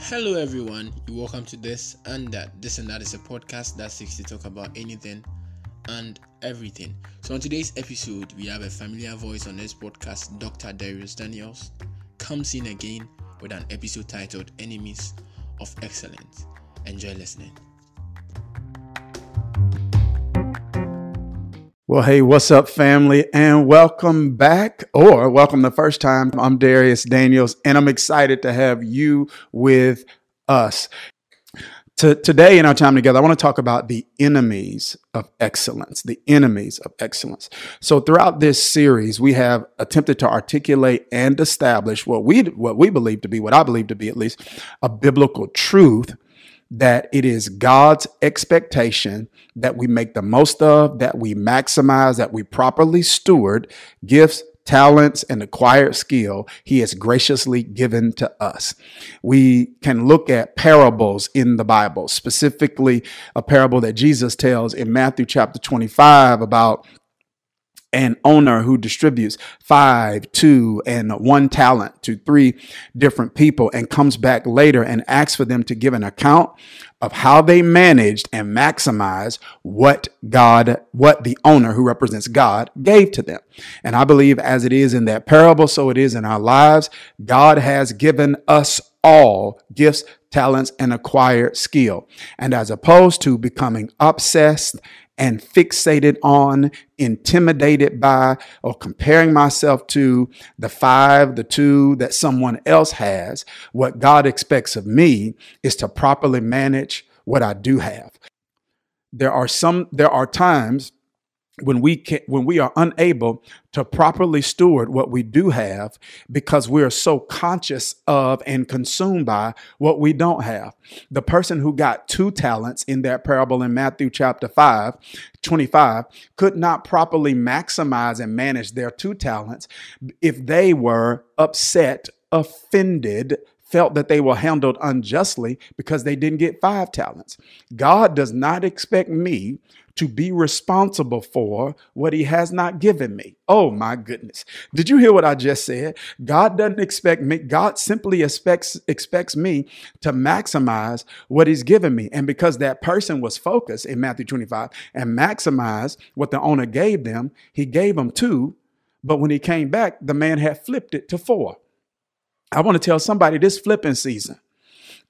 Hello, everyone. You're welcome to this and that. This and that is a podcast that seeks to talk about anything and everything. So, on today's episode, we have a familiar voice on this podcast, Dr. Dharius Daniels, comes in again with an episode titled Enemies of Excellence. Enjoy listening. Well, hey, what's up, family, and welcome back, or welcome the first time. I'm Dharius Daniels, and I'm excited to have you with us. To, today, in our time together, I want to talk about the enemies of excellence, the enemies of excellence. So, throughout this series, we have attempted to articulate and establish what we what we believe to be, what I believe to be at least, a biblical truth that it is God's expectation that we make the most of, that we maximize, that we properly steward gifts, talents, and acquired skill he has graciously given to us. We can look at parables in the Bible, specifically a parable that Jesus tells in Matthew chapter 25 about an owner who distributes five, two, and one talent to three different people and comes back later and asks for them to give an account of how they managed and maximized what God, what the owner who represents God gave to them. And I believe as it is in that parable, so it is in our lives. God has given us all gifts, talents, and acquired skill. And as opposed to becoming obsessed and fixated on, intimidated by, or comparing myself to the five, the two that someone else has, what God expects of me is to properly manage what I do have. There are some, there are times when we can, when we are unable to properly steward what we do have because we are so conscious of and consumed by what we don't have. The person who got two talents in that parable in Matthew chapter 5, 25 could not properly maximize and manage their two talents if they were upset, offended, felt that they were handled unjustly because they didn't get five talents. God does not expect me to be responsible for what he has not given me. Oh my goodness. Did you hear what I just said? God doesn't expect me. God simply expects expects me to maximize what he's given me. And because that person was focused in Matthew 25 and maximize what the owner gave them, he gave them two, but when he came back, the man had flipped it to four. I want to tell somebody this flipping season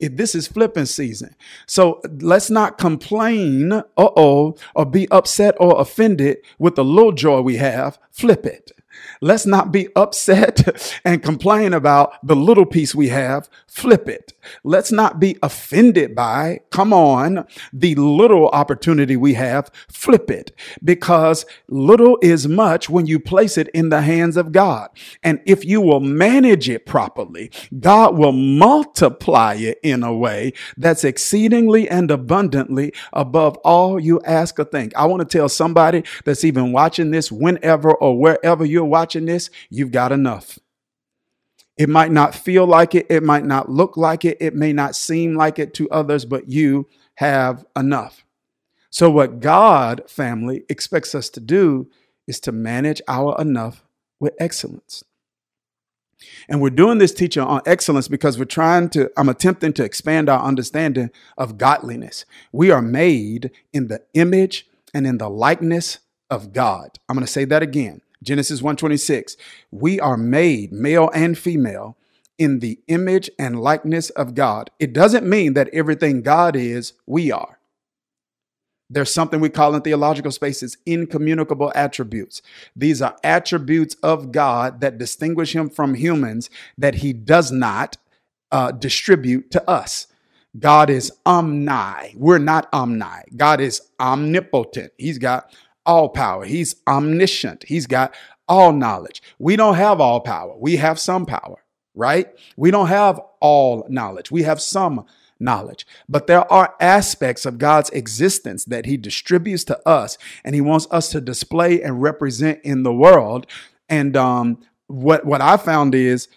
if this is flipping season. So let's not complain, uh oh, or be upset or offended with the little joy we have. Flip it. Let's not be upset and complain about the little piece we have. Flip it. Let's not be offended by, come on, the little opportunity we have. Flip it because little is much when you place it in the hands of God. And if you will manage it properly, God will multiply it in a way that's exceedingly and abundantly above all you ask or think. I want to tell somebody that's even watching this whenever or wherever you're watching this, you've got enough. It might not feel like it, it might not look like it, it may not seem like it to others, but you have enough. So, what God, family, expects us to do is to manage our enough with excellence. And we're doing this teaching on excellence because we're trying to, I'm attempting to expand our understanding of godliness. We are made in the image and in the likeness of God. I'm going to say that again. Genesis 1:26. We are made male and female in the image and likeness of God. It doesn't mean that everything God is, we are. There's something we call in theological spaces incommunicable attributes. These are attributes of God that distinguish him from humans that he does not uh, distribute to us. God is omni. We're not omni. God is omnipotent. He's got all power. He's omniscient. He's got all knowledge. We don't have all power. We have some power, right? We don't have all knowledge. We have some knowledge. But there are aspects of God's existence that he distributes to us and he wants us to display and represent in the world. And um, what, what I found is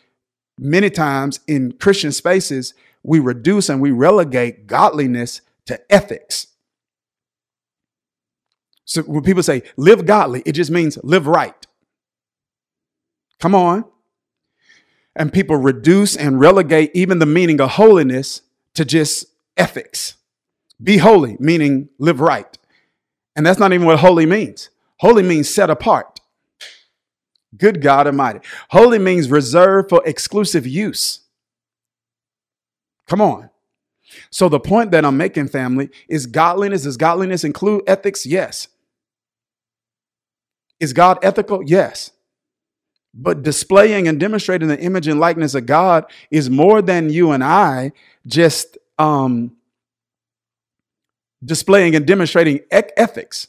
many times in Christian spaces, we reduce and we relegate godliness to ethics. So when people say live godly, it just means live right. Come on. And people reduce and relegate even the meaning of holiness to just ethics. Be holy, meaning live right. And that's not even what holy means. Holy means set apart. Good God Almighty. Holy means reserved for exclusive use. Come on. So the point that I'm making, family, is godliness. Does godliness include ethics? Yes. Is God ethical? Yes. But displaying and demonstrating the image and likeness of God is more than you and I just um, displaying and demonstrating ethics.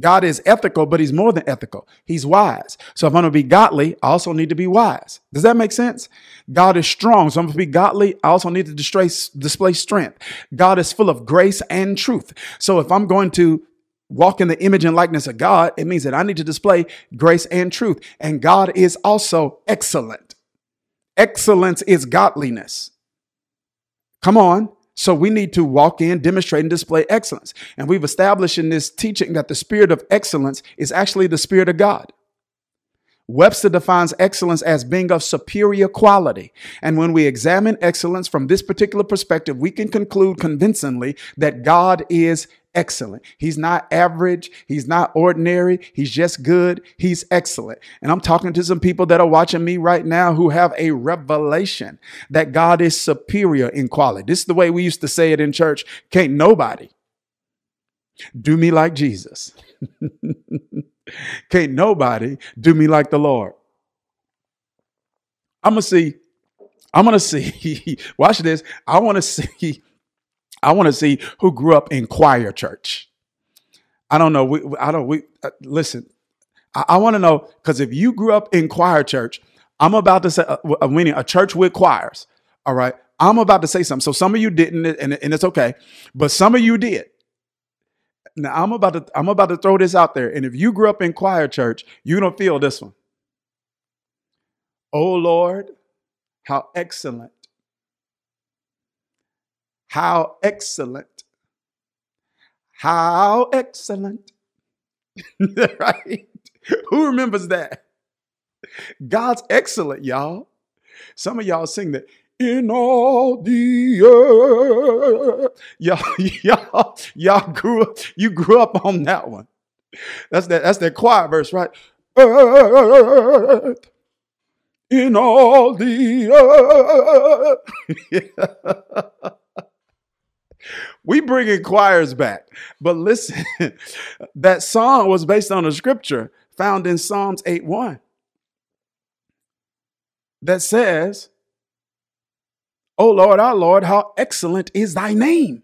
God is ethical, but he's more than ethical. He's wise. So if I'm going to be godly, I also need to be wise. Does that make sense? God is strong. So if I'm going to be godly. I also need to display strength. God is full of grace and truth. So if I'm going to walk in the image and likeness of God, it means that I need to display grace and truth. And God is also excellent. Excellence is godliness. Come on. So we need to walk in, demonstrate, and display excellence. And we've established in this teaching that the spirit of excellence is actually the spirit of God. Webster defines excellence as being of superior quality. And when we examine excellence from this particular perspective, we can conclude convincingly that God is excellent. He's not average. He's not ordinary. He's just good. He's excellent. And I'm talking to some people that are watching me right now who have a revelation that God is superior in quality. This is the way we used to say it in church. Can't nobody do me like Jesus. Can't nobody do me like the Lord. I'm going to see. I'm going to see. Watch this. I want to see I want to see who grew up in choir church. I don't know. We, I don't. We uh, listen. I, I want to know because if you grew up in choir church, I'm about to say, uh, uh, meaning a church with choirs. All right. I'm about to say something. So some of you didn't, and, and it's okay, but some of you did. Now I'm about to I'm about to throw this out there, and if you grew up in choir church, you don't feel this one. Oh Lord, how excellent how excellent. How excellent. right? Who remembers that? God's excellent, y'all. Some of y'all sing that in all the earth. Y'all, y'all, y'all grew up, you grew up on that one. That's that, that's that choir verse, right? Earth in all the earth. We bringing choirs back. But listen, that song was based on a scripture found in Psalms 8 1 that says, O Lord, our Lord, how excellent is thy name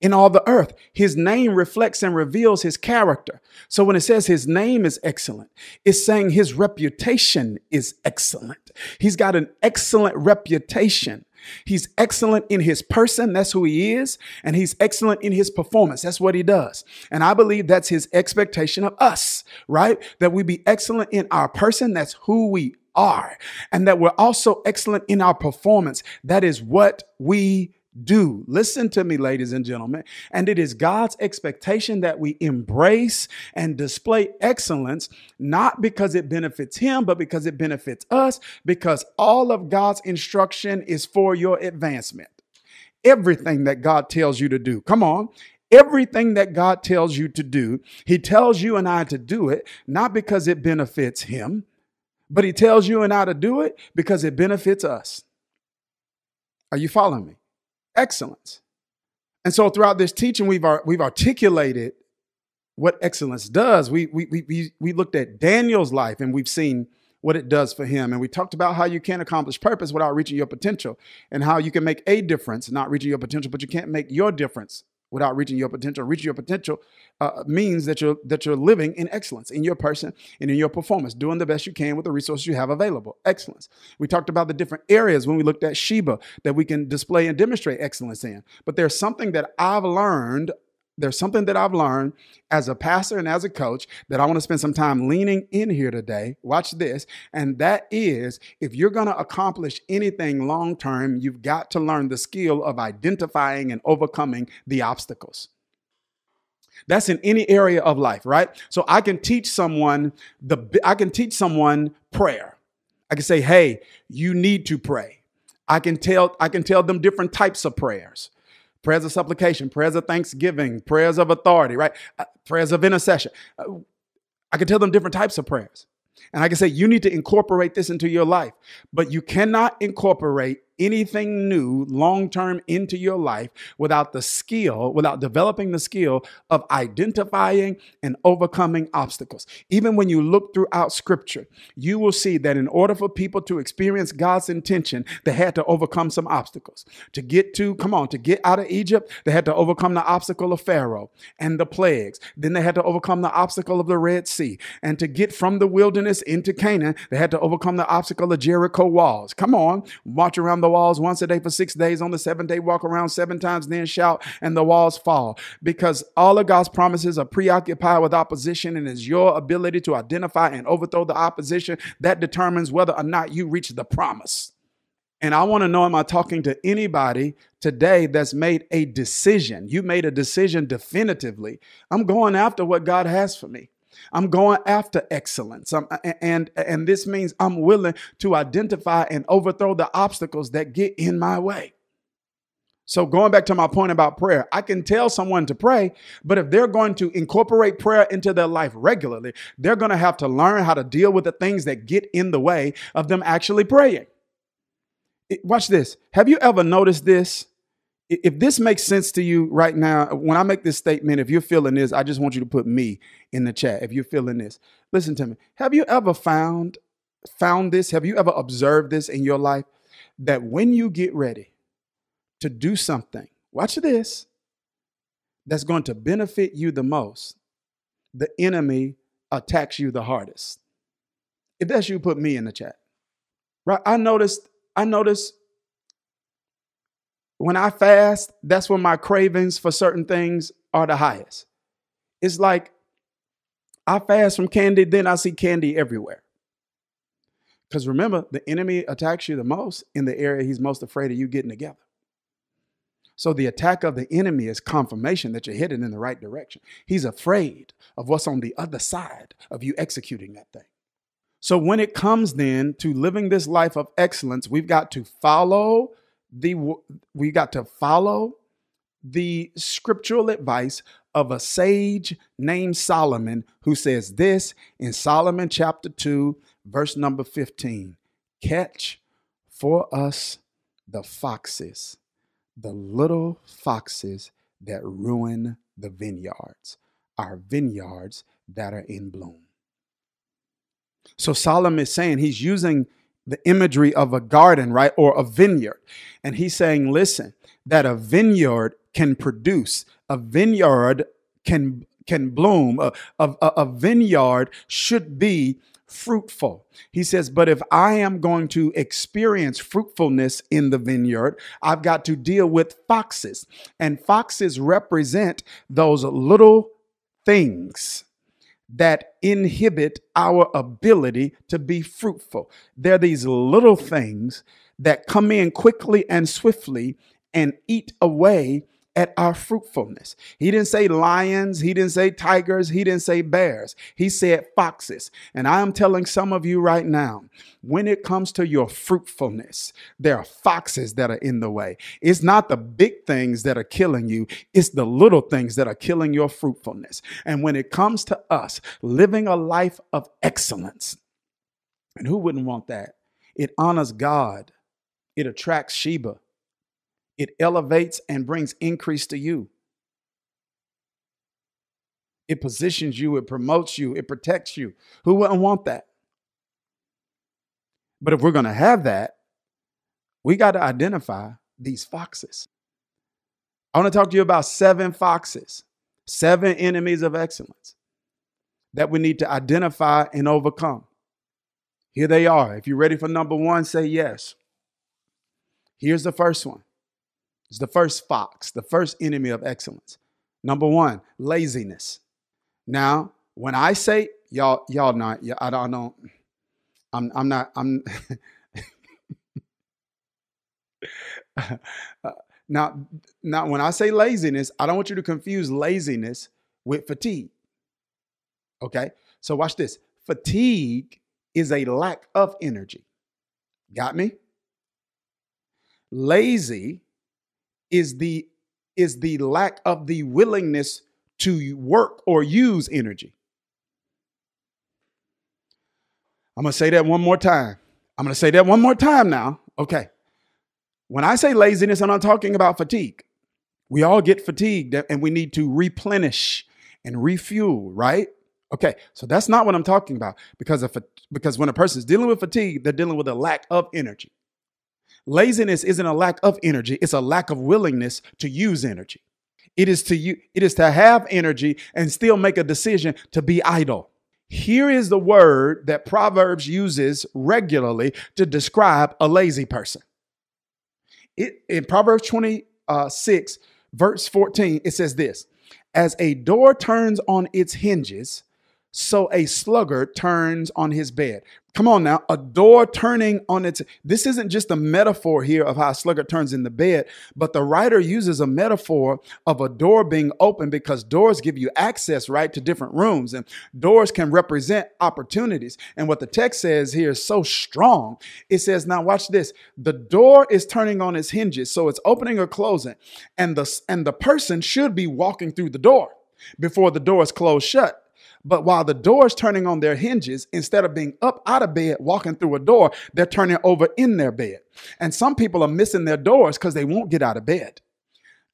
in all the earth. His name reflects and reveals his character. So when it says his name is excellent, it's saying his reputation is excellent. He's got an excellent reputation. He's excellent in his person. That's who he is. And he's excellent in his performance. That's what he does. And I believe that's his expectation of us, right? That we be excellent in our person. That's who we are. And that we're also excellent in our performance. That is what we do. Listen to me, ladies and gentlemen. And it is God's expectation that we embrace and display excellence, not because it benefits Him, but because it benefits us, because all of God's instruction is for your advancement. Everything that God tells you to do, come on. Everything that God tells you to do, He tells you and I to do it, not because it benefits Him, but He tells you and I to do it because it benefits us. Are you following me? Excellence. And so throughout this teaching, we've, we've articulated what excellence does. We, we, we, we looked at Daniel's life and we've seen what it does for him. And we talked about how you can't accomplish purpose without reaching your potential and how you can make a difference, not reaching your potential, but you can't make your difference without reaching your potential. Reaching your potential uh, means that you're that you're living in excellence in your person and in your performance, doing the best you can with the resources you have available. Excellence. We talked about the different areas when we looked at Sheba that we can display and demonstrate excellence in. But there's something that I've learned there's something that I've learned as a pastor and as a coach that I want to spend some time leaning in here today. Watch this. And that is if you're going to accomplish anything long term, you've got to learn the skill of identifying and overcoming the obstacles. That's in any area of life, right? So I can teach someone the I can teach someone prayer. I can say, hey, you need to pray. I can tell, I can tell them different types of prayers. Prayers of supplication, prayers of thanksgiving, prayers of authority, right? Uh, prayers of intercession. Uh, I can tell them different types of prayers. And I can say, you need to incorporate this into your life, but you cannot incorporate anything new long term into your life without the skill, without developing the skill of identifying and overcoming obstacles. Even when you look throughout scripture, you will see that in order for people to experience God's intention, they had to overcome some obstacles. To get to, come on, to get out of Egypt, they had to overcome the obstacle of Pharaoh and the plagues. Then they had to overcome the obstacle of the Red Sea. And to get from the wilderness into Canaan, they had to overcome the obstacle of Jericho walls. Come on, march around the walls once a day for six days. On the seventh day, walk around seven times, then shout, and the walls fall. Because all of God's promises are preoccupied with opposition, and it's your ability to identify and overthrow the opposition that determines whether or not you reach the promise. And I want to know am I talking to anybody today that's made a decision? You made a decision definitively. I'm going after what God has for me. I'm going after excellence. I'm, and, and this means I'm willing to identify and overthrow the obstacles that get in my way. So, going back to my point about prayer, I can tell someone to pray, but if they're going to incorporate prayer into their life regularly, they're going to have to learn how to deal with the things that get in the way of them actually praying. Watch this. Have you ever noticed this? If this makes sense to you right now, when I make this statement, if you're feeling this, I just want you to put me in the chat. If you're feeling this, listen to me. Have you ever found found this? Have you ever observed this in your life? That when you get ready to do something, watch this, that's going to benefit you the most, the enemy attacks you the hardest. If that's you, put me in the chat. Right? I noticed, I noticed when I fast, that's when my cravings for certain things are the highest. It's like I fast from candy, then I see candy everywhere. Because remember, the enemy attacks you the most in the area he's most afraid of you getting together. So the attack of the enemy is confirmation that you're headed in the right direction. He's afraid of what's on the other side of you executing that thing. So when it comes then to living this life of excellence, we've got to follow the we got to follow the scriptural advice of a sage named Solomon who says this in Solomon chapter 2 verse number 15 catch for us the foxes the little foxes that ruin the vineyards our vineyards that are in bloom. So Solomon is saying he's using the imagery of a garden, right? Or a vineyard. And he's saying, listen, that a vineyard can produce, a vineyard can can bloom, a, a, a vineyard should be fruitful. He says, but if I am going to experience fruitfulness in the vineyard, I've got to deal with foxes. And foxes represent those little things that inhibit our ability to be fruitful. They're these little things that come in quickly and swiftly and eat away at our fruitfulness. He didn't say lions, he didn't say tigers, he didn't say bears. He said foxes. And I am telling some of you right now, when it comes to your fruitfulness, there are foxes that are in the way. It's not the big things that are killing you, it's the little things that are killing your fruitfulness. And when it comes to us living a life of excellence, and who wouldn't want that? It honors God. It attracts Sheba. It elevates and brings increase to you. It positions you, it promotes you, it protects you. Who wouldn't want that? But if we're going to have that, we got to identify these foxes. I want to talk to you about seven foxes, seven enemies of excellence that we need to identify and overcome. Here they are. If you're ready for number one, say yes. Here's the first one it's the first fox, the first enemy of excellence. Number one, laziness. Now, when I say y'all, y'all not, I don't know. I'm, I'm not, I'm. Uh, now, now, when I say laziness, I don't want you to confuse laziness with fatigue. Okay, so watch this. Fatigue is a lack of energy. Got me? Lazy is the is the lack of the willingness to work or use energy. I'm going to say that one more time. I'm going to say that one more time now. Okay. When I say laziness, I'm not talking about fatigue. We all get fatigued and we need to replenish and refuel, right? Okay, so that's not what I'm talking about because of because when a person is dealing with fatigue, they're dealing with a lack of energy. Laziness isn't a lack of energy, it's a lack of willingness to use energy. It is to you it is to have energy and still make a decision to be idle. Here is the word that Proverbs uses regularly to describe a lazy person. It, in Proverbs 26, uh, verse 14, it says this As a door turns on its hinges, so a sluggard turns on his bed. Come on now, a door turning on its. This isn't just a metaphor here of how a sluggard turns in the bed, but the writer uses a metaphor of a door being open because doors give you access, right, to different rooms, and doors can represent opportunities. And what the text says here is so strong. It says, now watch this: the door is turning on its hinges, so it's opening or closing, and the and the person should be walking through the door before the door is closed shut. But while the door is turning on their hinges, instead of being up out of bed, walking through a door, they're turning over in their bed. And some people are missing their doors because they won't get out of bed.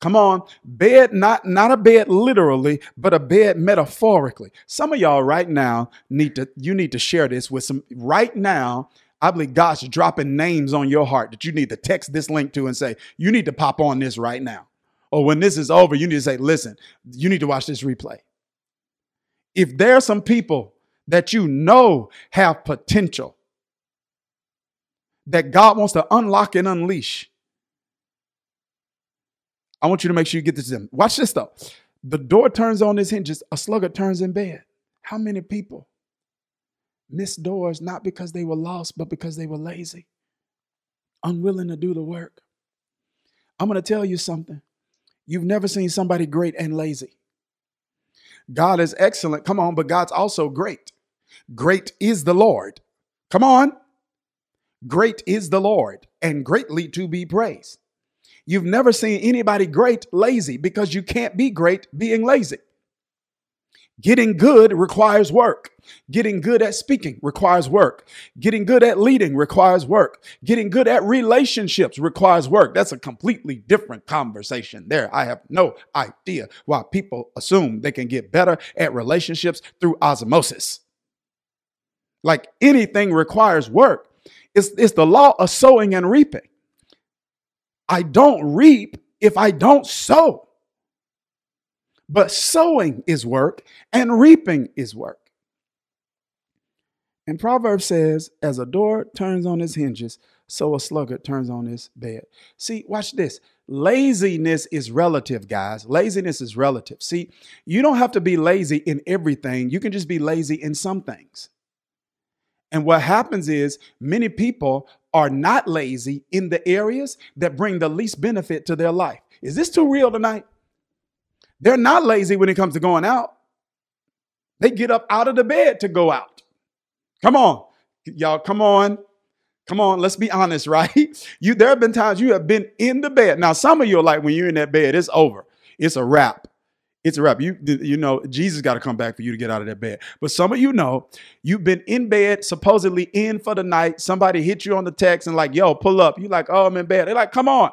Come on, bed, not, not a bed literally, but a bed metaphorically. Some of y'all right now need to, you need to share this with some, right now, I believe God's dropping names on your heart that you need to text this link to and say, you need to pop on this right now. Or when this is over, you need to say, listen, you need to watch this replay if there are some people that you know have potential that God wants to unlock and unleash, I want you to make sure you get this to them. Watch this though. The door turns on its hinges, a sluggard turns in bed. How many people miss doors not because they were lost, but because they were lazy, unwilling to do the work? I'm going to tell you something. You've never seen somebody great and lazy. God is excellent. Come on, but God's also great. Great is the Lord. Come on. Great is the Lord and greatly to be praised. You've never seen anybody great lazy because you can't be great being lazy. Getting good requires work. Getting good at speaking requires work. Getting good at leading requires work. Getting good at relationships requires work. That's a completely different conversation there. I have no idea why people assume they can get better at relationships through osmosis. Like anything requires work. It's, it's the law of sowing and reaping. I don't reap if I don't sow. But sowing is work and reaping is work. And Proverbs says, as a door turns on its hinges, so a sluggard turns on his bed. See, watch this. Laziness is relative, guys. Laziness is relative. See, you don't have to be lazy in everything, you can just be lazy in some things. And what happens is many people are not lazy in the areas that bring the least benefit to their life. Is this too real tonight? They're not lazy when it comes to going out. They get up out of the bed to go out. Come on. Y'all, come on. Come on, let's be honest, right? You there have been times you have been in the bed. Now, some of you are like, when you're in that bed, it's over. It's a wrap. It's a wrap. You you know, Jesus got to come back for you to get out of that bed. But some of you know, you've been in bed, supposedly in for the night. Somebody hit you on the text and like, yo, pull up. You like, oh, I'm in bed. They're like, come on.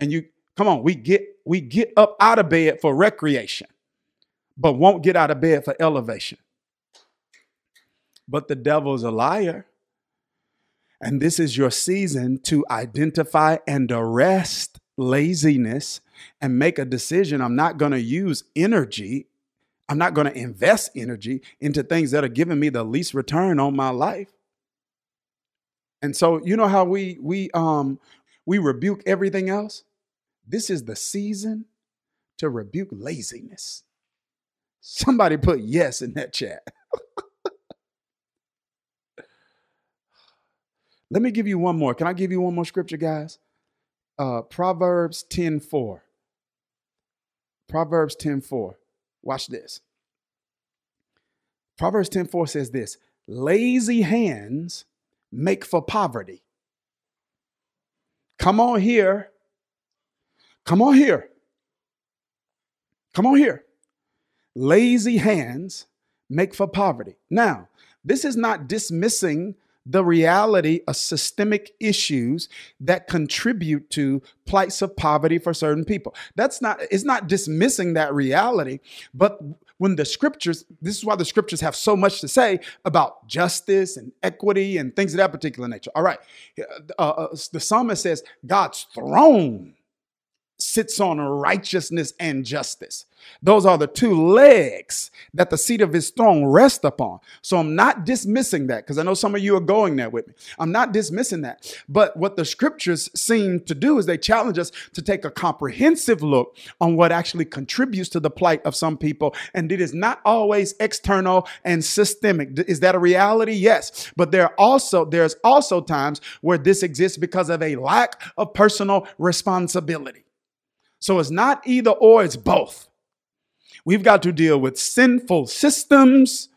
And you Come on, we get we get up out of bed for recreation, but won't get out of bed for elevation. But the devil's a liar. And this is your season to identify and arrest laziness and make a decision. I'm not going to use energy. I'm not going to invest energy into things that are giving me the least return on my life. And so, you know how we we um we rebuke everything else? This is the season to rebuke laziness. Somebody put yes in that chat. Let me give you one more. Can I give you one more scripture, guys? Uh, Proverbs 10 4. Proverbs 10 4. Watch this. Proverbs 10 4 says this Lazy hands make for poverty. come on here. Come on here. Come on here. Lazy hands make for poverty. Now, this is not dismissing the reality of systemic issues that contribute to plights of poverty for certain people. That's not, it's not dismissing that reality, but when the scriptures, this is why the scriptures have so much to say about justice and equity and things of that particular nature. All right. Uh, uh, the psalmist says, God's throne sits on righteousness and justice. Those are the two legs that the seat of his throne rests upon. So I'm not dismissing that because I know some of you are going there with me. I'm not dismissing that. But what the scriptures seem to do is they challenge us to take a comprehensive look on what actually contributes to the plight of some people. And it is not always external and systemic. Is that a reality? Yes. But there are also, there's also times where this exists because of a lack of personal responsibility. So it's not either or, it's both. We've got to deal with sinful systems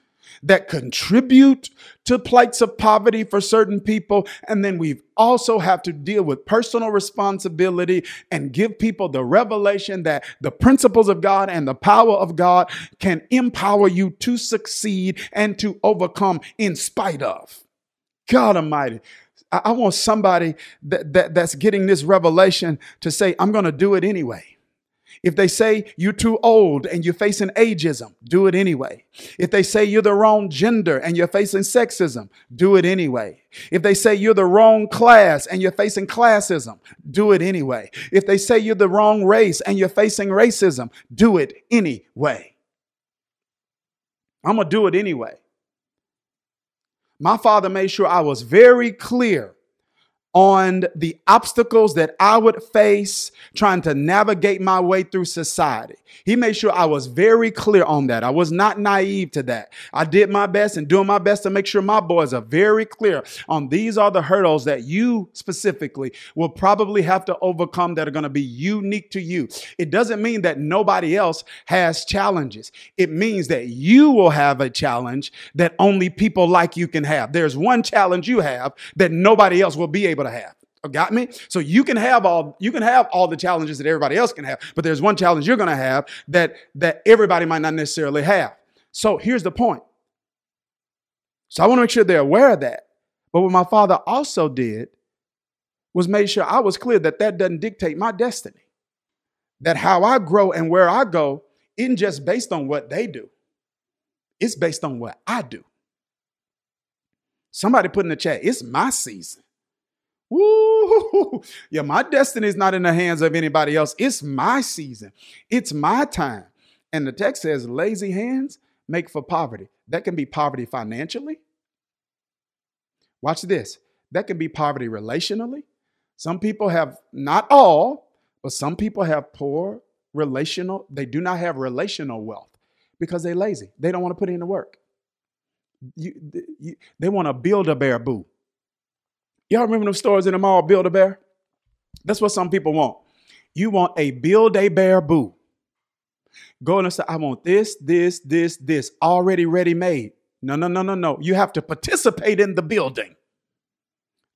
that contribute to plights of poverty for certain people. And then we also have to deal with personal responsibility and give people the revelation that the principles of God and the power of God can empower you to succeed and to overcome in spite of. God Almighty. I, want somebody that, that, that's getting this revelation to say, I'm going to do it anyway. If they say you're too old and you're facing ageism, do it anyway. If they say you're the wrong gender and you're facing sexism, do it anyway. If they say you're the wrong class and you're facing classism, do it anyway. If they say you're the wrong race and you're facing racism, do it anyway. I'm going to do it anyway. My father made sure I was very clear on the obstacles that I would face trying to navigate my way through society. He made sure I was very clear on that. I was not naive to that. I did my best and doing my best to make sure my boys are very clear on these are the hurdles that you specifically will probably have to overcome that are going to be unique to you. It doesn't mean that nobody else has challenges. It means that you will have a challenge that only people like you can have. There's one challenge you have that nobody else will be able to have. Got me? So you can have all you can have all the challenges that everybody else can have, but there's one challenge you're going to have that that everybody might not necessarily have. So here's the point. So I want to make sure they're aware of that. But what my father also did was made sure I was clear that that doesn't dictate my destiny. That how I grow and where I go isn't just based on what they do. It's based on what I do. Somebody put in the chat, it's my season. Woo! Yeah, my destiny is not in the hands of anybody else. It's my season. It's my time. And the text says, lazy hands make for poverty. That can be poverty financially. Watch this. That can be poverty relationally. Some people have, not all, but some people have poor relational, they do not have relational wealth because they're lazy. They don't want to put in the work. You, you, they want to build a bear boo. Y'all remember them stores in the mall, Build a Bear? That's what some people want. You want a Build a Bear boo. Go and say, I want this, this, this, this, already ready made. No, no, no, no, no. You have to participate in the building.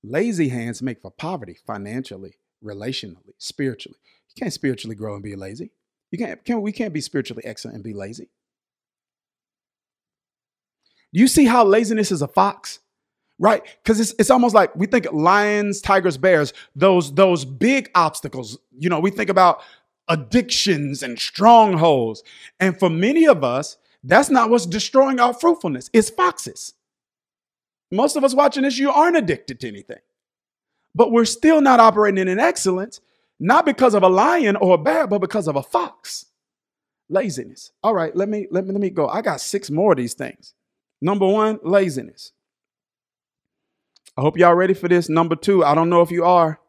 Lazy hands make for poverty financially, relationally, spiritually. You can't spiritually grow and be lazy. You can't, can, we can't be spiritually excellent and be lazy. Do you see how laziness is a fox? Right? Because it's, it's almost like we think lions, tigers, bears, those those big obstacles. You know, we think about addictions and strongholds, and for many of us, that's not what's destroying our fruitfulness. It's foxes. Most of us watching this, you aren't addicted to anything, but we're still not operating in excellence, not because of a lion or a bear, but because of a fox. Laziness. All right, let me let me let me go. I got six more of these things. Number one, laziness. I hope y'all ready for this. Number two, I don't know if you are.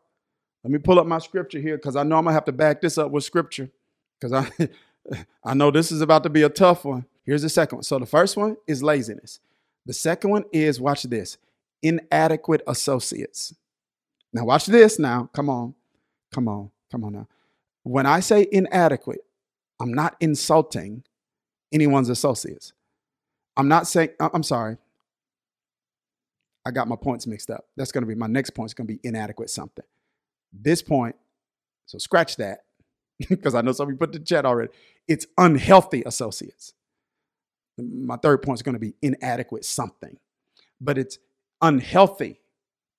Let me pull up my scripture here because I know I'm gonna have to back this up with scripture because I I know this is about to be a tough one. Here's the second one. So the first one is laziness. The second one is watch this inadequate associates. Now watch this. Now come on, come on, come on now. When I say inadequate, I'm not insulting anyone's associates. I'm not saying. I'm sorry. I got my points mixed up. That's going to be my next point. Is going to be inadequate something. This point, so scratch that because I know somebody put the chat already. It's unhealthy associates. My third point is going to be inadequate something, but it's unhealthy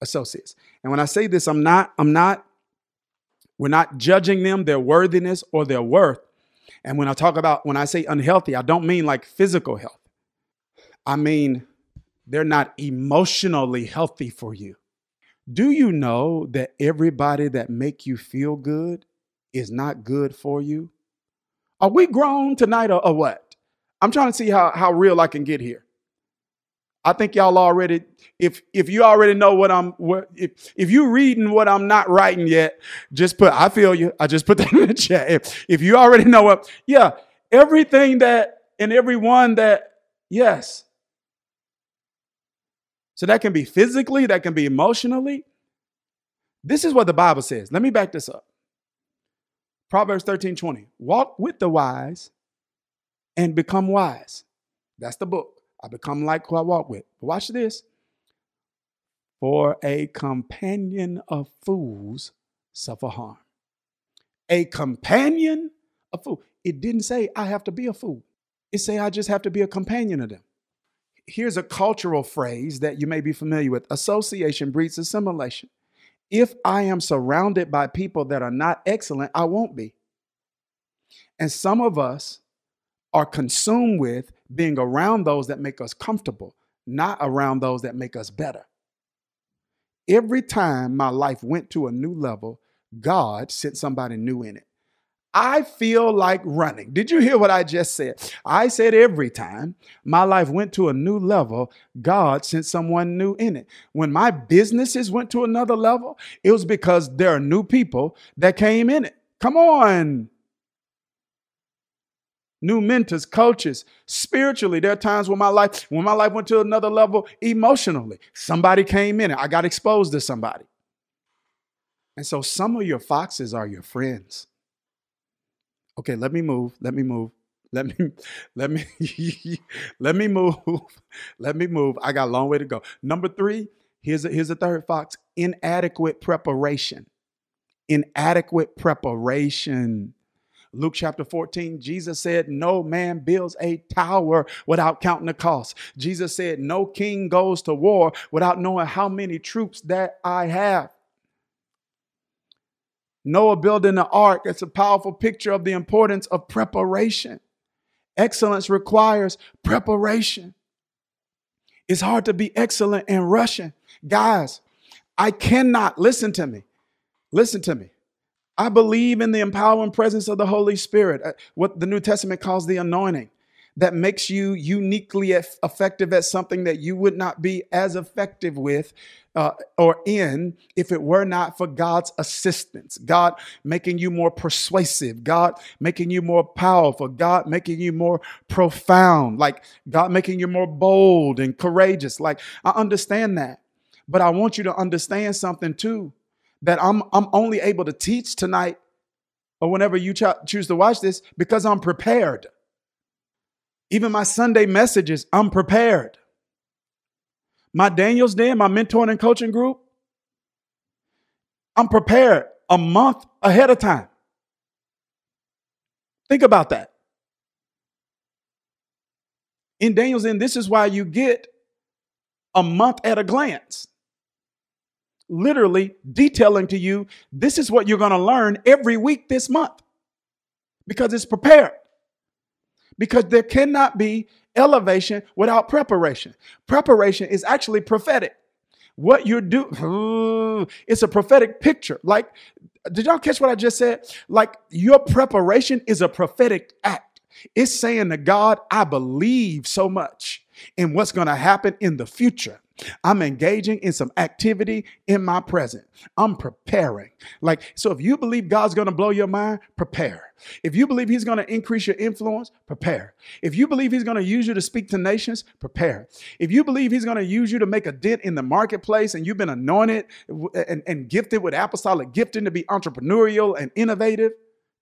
associates. And when I say this, I'm not, I'm not, we're not judging them, their worthiness or their worth. And when I talk about, when I say unhealthy, I don't mean like physical health. I mean, they're not emotionally healthy for you. Do you know that everybody that make you feel good is not good for you? Are we grown tonight or, or what? I'm trying to see how, how real I can get here. I think y'all already, if if you already know what I'm, what if if you reading what I'm not writing yet, just put. I feel you. I just put that in the chat. If if you already know what, yeah, everything that and everyone that, yes. So that can be physically, that can be emotionally. This is what the Bible says. Let me back this up. Proverbs 13 20. Walk with the wise and become wise. That's the book. I become like who I walk with. Watch this. For a companion of fools suffer harm. A companion of fools. It didn't say I have to be a fool. It say I just have to be a companion of them. Here's a cultural phrase that you may be familiar with. Association breeds assimilation. If I am surrounded by people that are not excellent, I won't be. And some of us are consumed with being around those that make us comfortable, not around those that make us better. Every time my life went to a new level, God sent somebody new in it. I feel like running. Did you hear what I just said? I said every time my life went to a new level, God sent someone new in it. When my businesses went to another level, it was because there are new people that came in it. Come on new mentors, coaches. Spiritually, there are times when my life, when my life went to another level emotionally. Somebody came in and I got exposed to somebody. And so some of your foxes are your friends. Okay, let me move. Let me move. Let me let me let me move. Let me move. I got a long way to go. Number three, here's a, here's a third fox: inadequate preparation. Inadequate preparation. Luke chapter 14, Jesus said, No man builds a tower without counting the cost. Jesus said, No king goes to war without knowing how many troops that I have. Noah building the ark, it's a powerful picture of the importance of preparation. Excellence requires preparation. It's hard to be excellent in rushing. Guys, I cannot, listen to me, listen to me. I believe in the empowering presence of the Holy Spirit, uh, what the New Testament calls the anointing, that makes you uniquely effective at something that you would not be as effective with uh, or in if it were not for God's assistance. God making you more persuasive, God making you more powerful, God making you more profound, like God making you more bold and courageous. Like, I understand that. But I want you to understand something too that I'm, I'm only able to teach tonight or whenever you ch- choose to watch this because I'm prepared. Even my Sunday messages, I'm prepared. My Daniel's Den, my mentoring and coaching group, I'm prepared a month ahead of time. Think about that. In Daniel's Den, this is why you get a month at a glance literally detailing to you this is what you're going to learn every week this month because it's prepared. Because there cannot be elevation without preparation. Preparation is actually prophetic. What you do, it's a prophetic picture. Like, did y'all catch what I just said? Like, your preparation is a prophetic act. It's saying to God, I believe so much in what's going to happen in the future. I'm engaging in some activity in my present. I'm preparing. Like, so if you believe God's going to blow your mind, prepare. If you believe He's going to increase your influence, prepare. If you believe He's going to use you to speak to nations, prepare. If you believe He's going to use you to make a dent in the marketplace and you've been anointed and, and gifted with apostolic gifting to be entrepreneurial and innovative,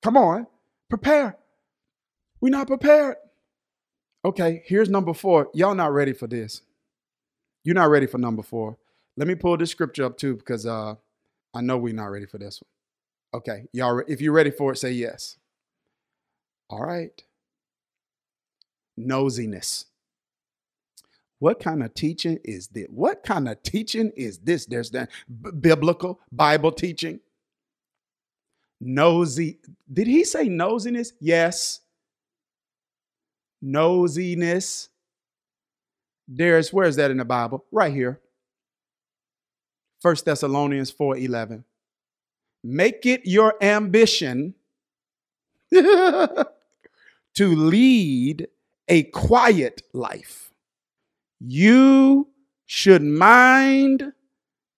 come on, prepare. We're not prepared. Okay, here's number four. Y'all not ready for this. You're not ready for number four. Let me pull this scripture up too, because uh, I know we're not ready for this one. Okay, y'all, if you're ready for it, say yes. All right. Nosiness. What kind of teaching is this? What kind of teaching is this? There's that B- biblical Bible teaching. Nosy. Did he say nosiness? Yes. Nosiness. There's where is that in the Bible? Right here. First Thessalonians 4:11. Make it your ambition to lead a quiet life. You should mind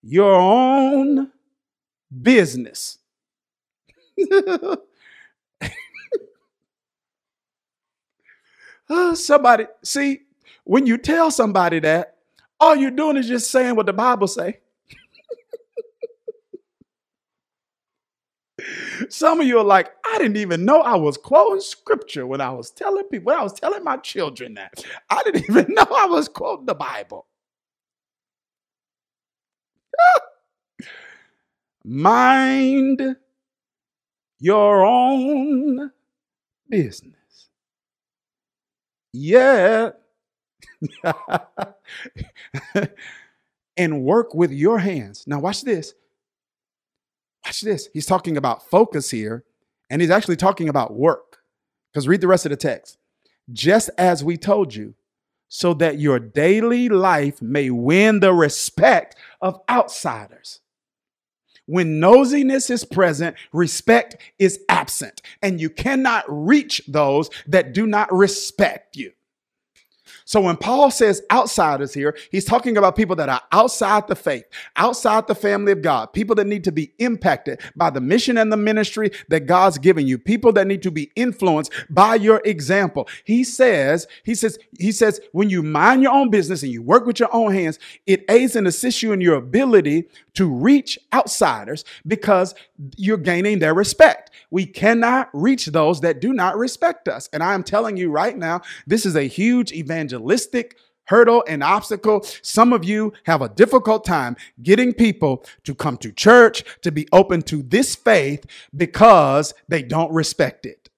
your own business. Uh, somebody, see, when you tell somebody that, all you're doing is just saying what the Bible say. Some of you are like, I didn't even know I was quoting scripture when I was telling people, when I was telling my children that. I didn't even know I was quoting the Bible. Mind your own business. Yeah. and work with your hands. Now, watch this. Watch this. He's talking about focus here, and he's actually talking about work. Because read the rest of the text. Just as we told you, so that your daily life may win the respect of outsiders. When nosiness is present, respect is absent, and you cannot reach those that do not respect you. So when Paul says outsiders here, he's talking about people that are outside the faith, outside the family of God, people that need to be impacted by the mission and the ministry that God's given you, people that need to be influenced by your example. He says, he says, he says, when you mind your own business and you work with your own hands, it aids and assists you in your ability to reach outsiders because you're gaining their respect. We cannot reach those that do not respect us. And I am telling you right now, this is a huge evangelistic hurdle and obstacle. Some of you have a difficult time getting people to come to church, to be open to this faith because they don't respect it.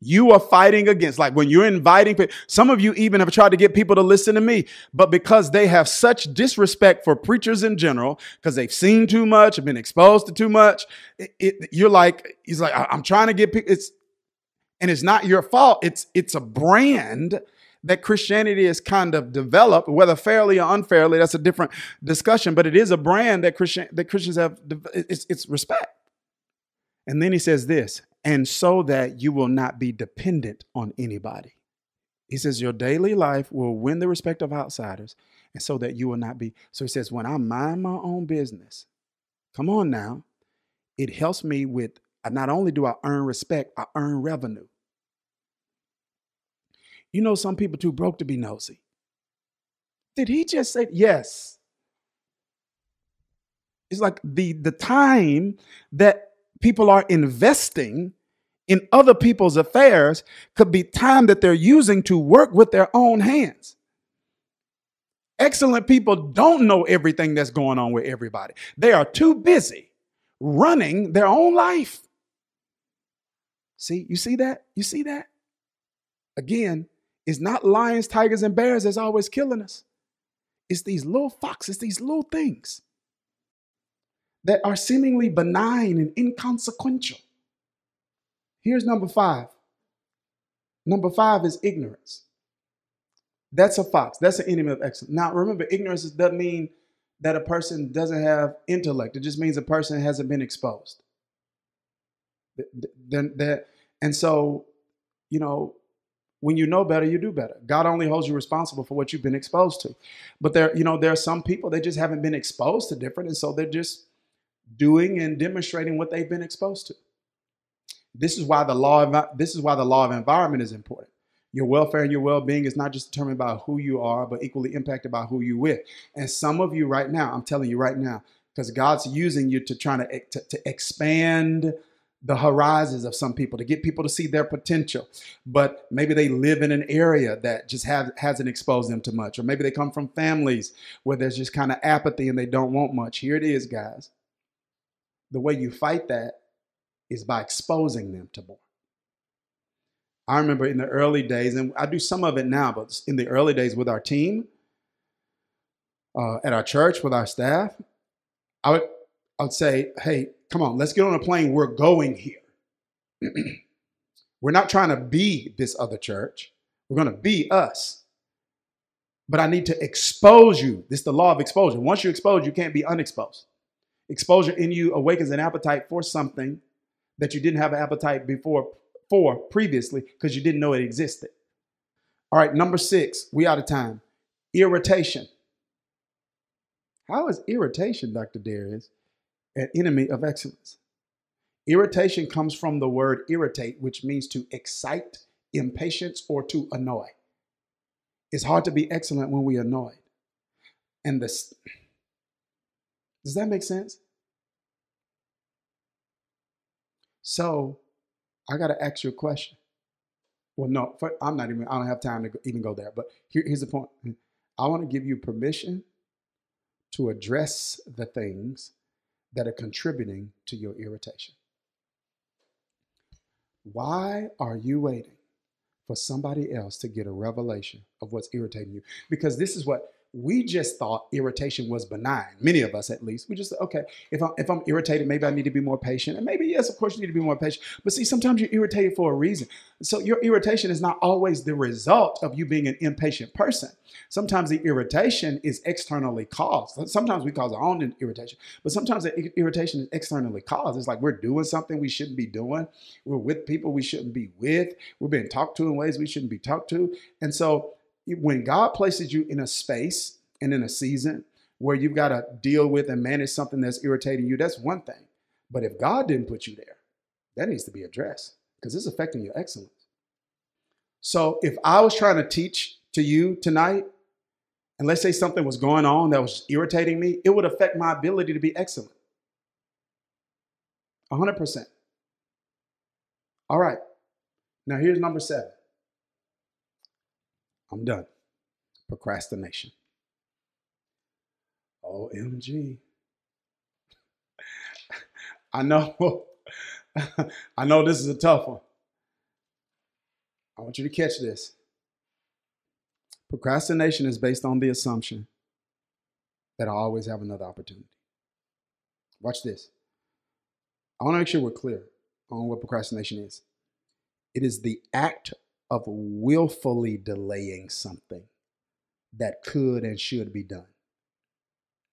You are fighting against, like when you're inviting, some of you even have tried to get people to listen to me, but because they have such disrespect for preachers in general, because they've seen too much, have been exposed to too much, it, it- you're like, he's like, I'm trying to get people. It's and it's not your fault. It's it's a brand that Christianity has kind of developed, whether fairly or unfairly. That's a different discussion, but it is a brand that Christian that Christians have. It's it's respect. And then he says this, and so that you will not be dependent on anybody. He says your daily life will win the respect of outsiders, and so that you will not be. So he says, when I mind my own business, come on now, it helps me with. Not only do I earn respect, I earn revenue. You know, some people too broke to be nosy. Did he just say yes? It's like the the time that people are investing in other people's affairs could be time that they're using to work with their own hands. Excellent people don't know everything that's going on with everybody. They are too busy running their own life. See, you see that? You see that? Again, it's not lions, tigers, and bears that's always killing us. It's these little foxes, these little things that are seemingly benign and inconsequential. Here's number five. Number five is ignorance. That's a fox. That's an enemy of excellence. Now, remember, ignorance doesn't mean that a person doesn't have intellect. It just means a person hasn't been exposed. Then that, and so, you know, when you know better, you do better. God only holds you responsible for what you've been exposed to. But there, you know, there are some people they just haven't been exposed to different, and so they're just doing and demonstrating what they've been exposed to. This is why the law of this is why the law of environment is important. Your welfare and your well-being is not just determined by who you are, but equally impacted by who you with. And some of you right now, I'm telling you right now, because God's using you to try to, eh, to, to expand the horizons of some people to get people to see their potential. But maybe they live in an area that just have, hasn't exposed them to much. Or maybe they come from families where there's just kind of apathy and they don't want much. Here it is guys. The way you fight that is by exposing them to more. I remember in the early days, and I do some of it now, but in the early days with our team, uh, at our church with our staff, I would I would say, "Hey, come on, let's get on a plane. We're going here. We're not trying to be this other church. We're going to be us. But I need to expose you. This is the law of exposure. Once you expose, you can't be unexposed. Exposure in you awakens an appetite for something that you didn't have an appetite before for previously because you didn't know it existed. All right, number six, we out of time. Irritation. How is irritation, Dr. Dharius, an enemy of excellence? Irritation comes from the word irritate, which means to excite, impatience, or to annoy. It's hard to be excellent when we're annoyed. And this does that make sense? So I got to ask you a question. Well, no, for, I'm not even, I don't have time to go, even go there. But here, here's the point I want to give you permission to address the things that are contributing to your irritation. Why are you waiting for somebody else to get a revelation of what's irritating you? Because this is what we just thought irritation was benign. Many of us, at least, we just okay. If I'm if I'm irritated, maybe I need to be more patient, and maybe yes, of course, you need to be more patient. But see, sometimes you're irritated for a reason. So your irritation is not always the result of you being an impatient person. Sometimes the irritation is externally caused. Sometimes we cause our own irritation, but sometimes the irritation is externally caused. It's like we're doing something we shouldn't be doing. We're with people we shouldn't be with. We're being talked to in ways we shouldn't be talked to, and so when God places you in a space and in a season where you've got to deal with and manage something that's irritating you, that's one thing. But if God didn't put you there, that needs to be addressed because it's affecting your excellence. So if I was trying to teach to you tonight, and let's say something was going on that was irritating me, it would affect my ability to be excellent. 100%. All right. Now here's number seven. I'm done. Procrastination. OMG. I know, I know this is a tough one. I want you to catch this. Procrastination is based on the assumption that I always have another opportunity. Watch this. I want to make sure we're clear on what procrastination is. It is the act of willfully delaying something that could and should be done.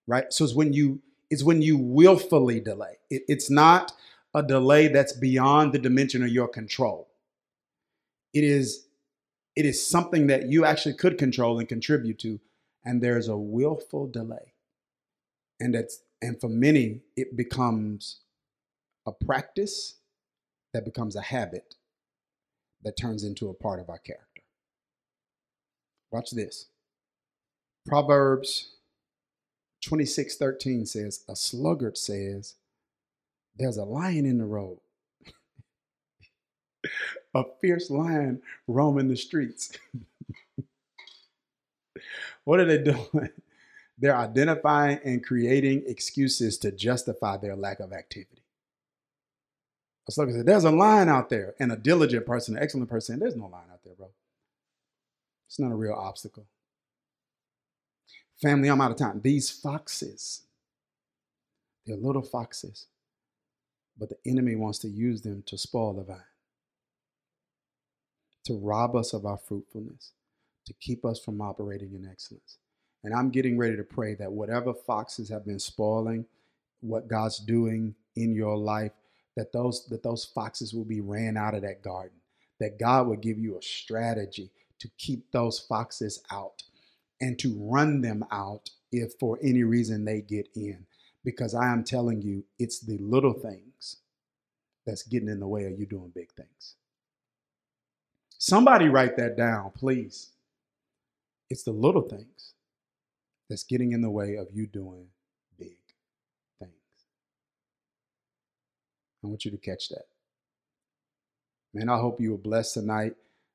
Right? So it's when you it's when you willfully delay. It, it's not a delay that's beyond the dimension of your control. It is it is something that you actually could control and contribute to and there's a willful delay. And that's and for many it becomes a practice that becomes a habit that turns into a part of our character. Watch this. Proverbs 26 13 says, A sluggard says, There's a lion in the road, a fierce lion roaming the streets. what are they doing? They're identifying and creating excuses to justify their lack of activity. A slugger said, There's a line out there. And a diligent person, an excellent person, there's no line out there, bro. It's not a real obstacle. Family, I'm out of time. These foxes, they're little foxes, but the enemy wants to use them to spoil the vine, to rob us of our fruitfulness, to keep us from operating in excellence. And I'm getting ready to pray that whatever foxes have been spoiling what God's doing in your life, that those that those foxes will be ran out of that garden that god will give you a strategy to keep those foxes out and to run them out if for any reason they get in. Because i am telling you it's the little things that's getting in the way of you doing big things. Somebody write that down please. It's the little things that's getting in the way of you doing I want you to catch that. Man, I hope you were blessed tonight.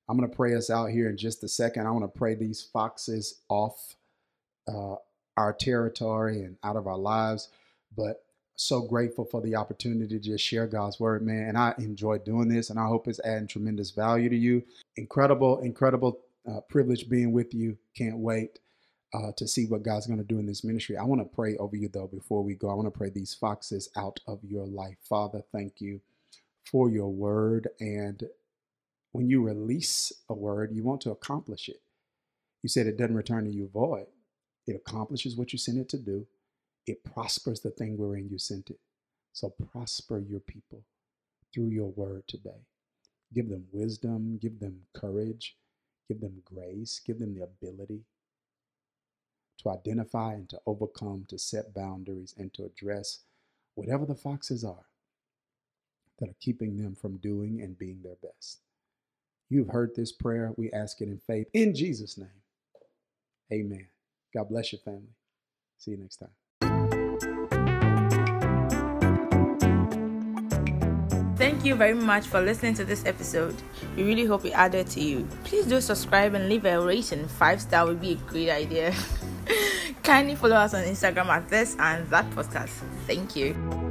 I'm going to pray us out here in just a second. I want to pray these foxes off uh, our territory and out of our lives. But so grateful for the opportunity to just share God's word, man. And I enjoy doing this, and I hope it's adding tremendous value to you. Incredible, incredible uh, privilege being with you. Can't wait uh, to see what God's going to do in this ministry. I want to pray over you, though, before we go. I want to pray these foxes out of your life. Father, thank you for your word. And when you release a word, you want to accomplish it. You said it doesn't return to you void, it accomplishes what you sent it to do it prospers the thing wherein you sent it. So prosper your people through your word today. Give them wisdom, give them courage, give them grace, give them the ability to identify and to overcome, to set boundaries, and to address whatever the foxes are that are keeping them from doing and being their best. You've heard this prayer. We ask it in faith in Jesus' name. Amen. God bless your family. See you next time. Thank you very much for listening to this episode. We really hope it added to you. Please do subscribe and leave a rating. Five star would be a great idea. Kindly follow us on Instagram at this and that podcast. Thank you.